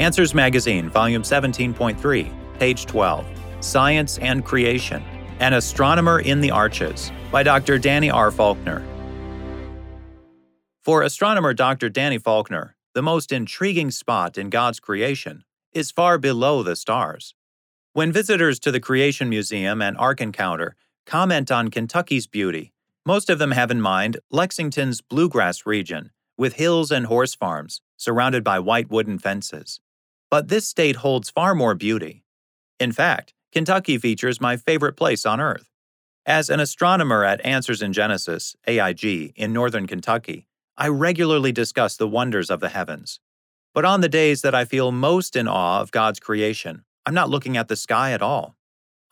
Answers Magazine, Volume 17.3, page 12 Science and Creation An Astronomer in the Arches by Dr. Danny R. Faulkner. For astronomer Dr. Danny Faulkner, the most intriguing spot in God's creation is far below the stars. When visitors to the Creation Museum and Ark Encounter comment on Kentucky's beauty, most of them have in mind Lexington's bluegrass region, with hills and horse farms surrounded by white wooden fences. But this state holds far more beauty. In fact, Kentucky features my favorite place on Earth. As an astronomer at Answers in Genesis, AIG, in northern Kentucky, I regularly discuss the wonders of the heavens. But on the days that I feel most in awe of God's creation, I'm not looking at the sky at all.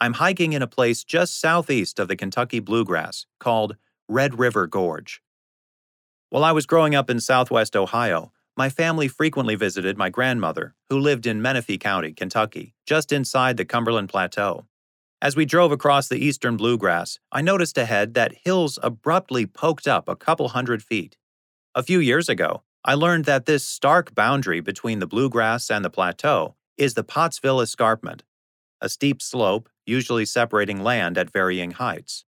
I'm hiking in a place just southeast of the Kentucky bluegrass called Red River Gorge. While I was growing up in southwest Ohio, my family frequently visited my grandmother, who lived in Menifee County, Kentucky, just inside the Cumberland Plateau. As we drove across the eastern bluegrass, I noticed ahead that hills abruptly poked up a couple hundred feet. A few years ago, I learned that this stark boundary between the bluegrass and the plateau is the Pottsville Escarpment, a steep slope usually separating land at varying heights.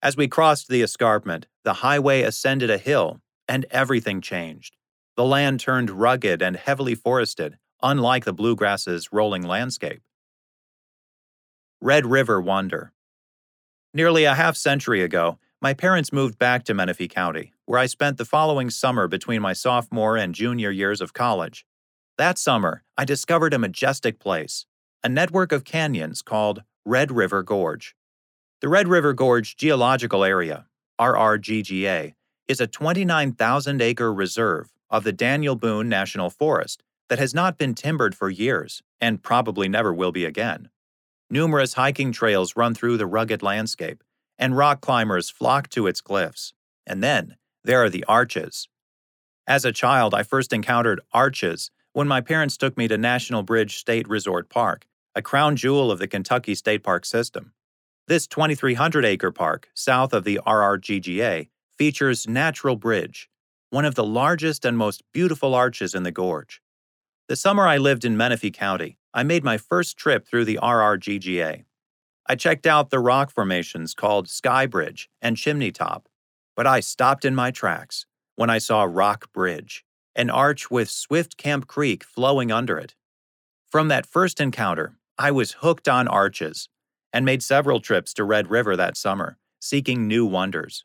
As we crossed the escarpment, the highway ascended a hill, and everything changed. The land turned rugged and heavily forested, unlike the bluegrass's rolling landscape. Red River Wonder Nearly a half century ago, my parents moved back to Menifee County, where I spent the following summer between my sophomore and junior years of college. That summer, I discovered a majestic place, a network of canyons called Red River Gorge. The Red River Gorge Geological Area, RRGGA, is a 29,000 acre reserve of the Daniel Boone National Forest that has not been timbered for years and probably never will be again. Numerous hiking trails run through the rugged landscape, and rock climbers flock to its cliffs. And then there are the arches. As a child, I first encountered arches when my parents took me to Natural Bridge State Resort Park, a crown jewel of the Kentucky State Park system. This 2,300 acre park, south of the RRGGA, features Natural Bridge, one of the largest and most beautiful arches in the gorge. The summer I lived in Menifee County, I made my first trip through the RRGGA. I checked out the rock formations called Sky Bridge and Chimney Top, but I stopped in my tracks when I saw Rock Bridge, an arch with Swift Camp Creek flowing under it. From that first encounter, I was hooked on arches and made several trips to Red River that summer, seeking new wonders.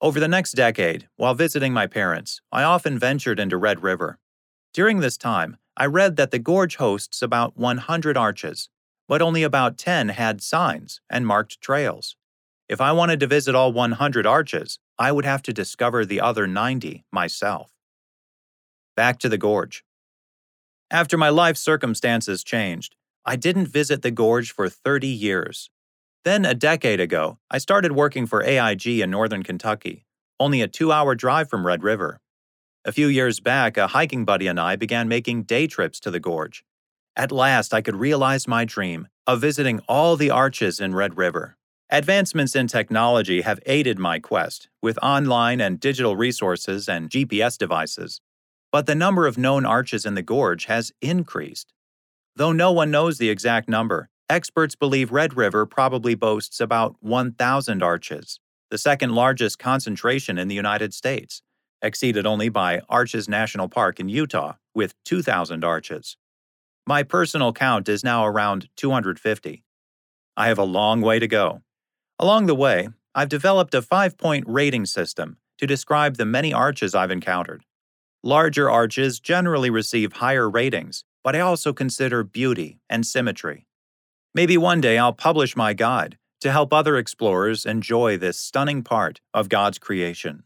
Over the next decade, while visiting my parents, I often ventured into Red River. During this time, I read that the gorge hosts about 100 arches, but only about 10 had signs and marked trails. If I wanted to visit all 100 arches, I would have to discover the other 90 myself. Back to the gorge. After my life circumstances changed, I didn't visit the gorge for 30 years. Then, a decade ago, I started working for AIG in northern Kentucky, only a two hour drive from Red River. A few years back, a hiking buddy and I began making day trips to the gorge. At last, I could realize my dream of visiting all the arches in Red River. Advancements in technology have aided my quest with online and digital resources and GPS devices. But the number of known arches in the gorge has increased. Though no one knows the exact number, Experts believe Red River probably boasts about 1,000 arches, the second largest concentration in the United States, exceeded only by Arches National Park in Utah, with 2,000 arches. My personal count is now around 250. I have a long way to go. Along the way, I've developed a five point rating system to describe the many arches I've encountered. Larger arches generally receive higher ratings, but I also consider beauty and symmetry. Maybe one day I'll publish my guide to help other explorers enjoy this stunning part of God's creation.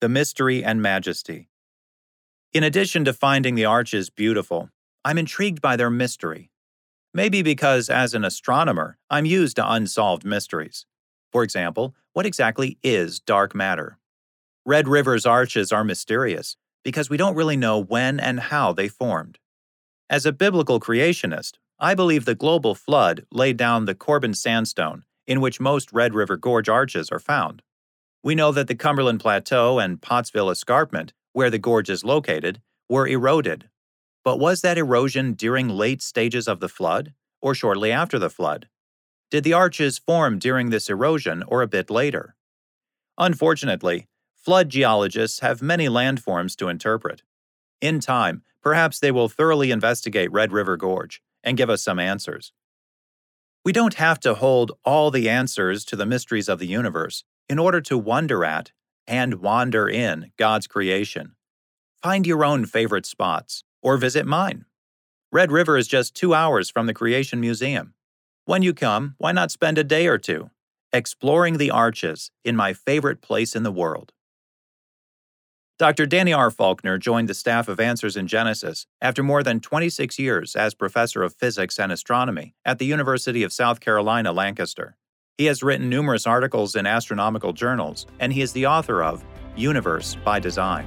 The Mystery and Majesty. In addition to finding the arches beautiful, I'm intrigued by their mystery. Maybe because, as an astronomer, I'm used to unsolved mysteries. For example, what exactly is dark matter? Red River's arches are mysterious because we don't really know when and how they formed. As a biblical creationist, I believe the global flood laid down the Corbin Sandstone, in which most Red River Gorge arches are found. We know that the Cumberland Plateau and Pottsville Escarpment, where the gorge is located, were eroded. But was that erosion during late stages of the flood or shortly after the flood? Did the arches form during this erosion or a bit later? Unfortunately, flood geologists have many landforms to interpret. In time, perhaps they will thoroughly investigate Red River Gorge and give us some answers. We don't have to hold all the answers to the mysteries of the universe in order to wonder at and wander in God's creation. Find your own favorite spots or visit mine. Red River is just two hours from the Creation Museum. When you come, why not spend a day or two exploring the arches in my favorite place in the world? Dr. Danny R. Faulkner joined the staff of Answers in Genesis after more than 26 years as professor of physics and astronomy at the University of South Carolina, Lancaster. He has written numerous articles in astronomical journals, and he is the author of Universe by Design.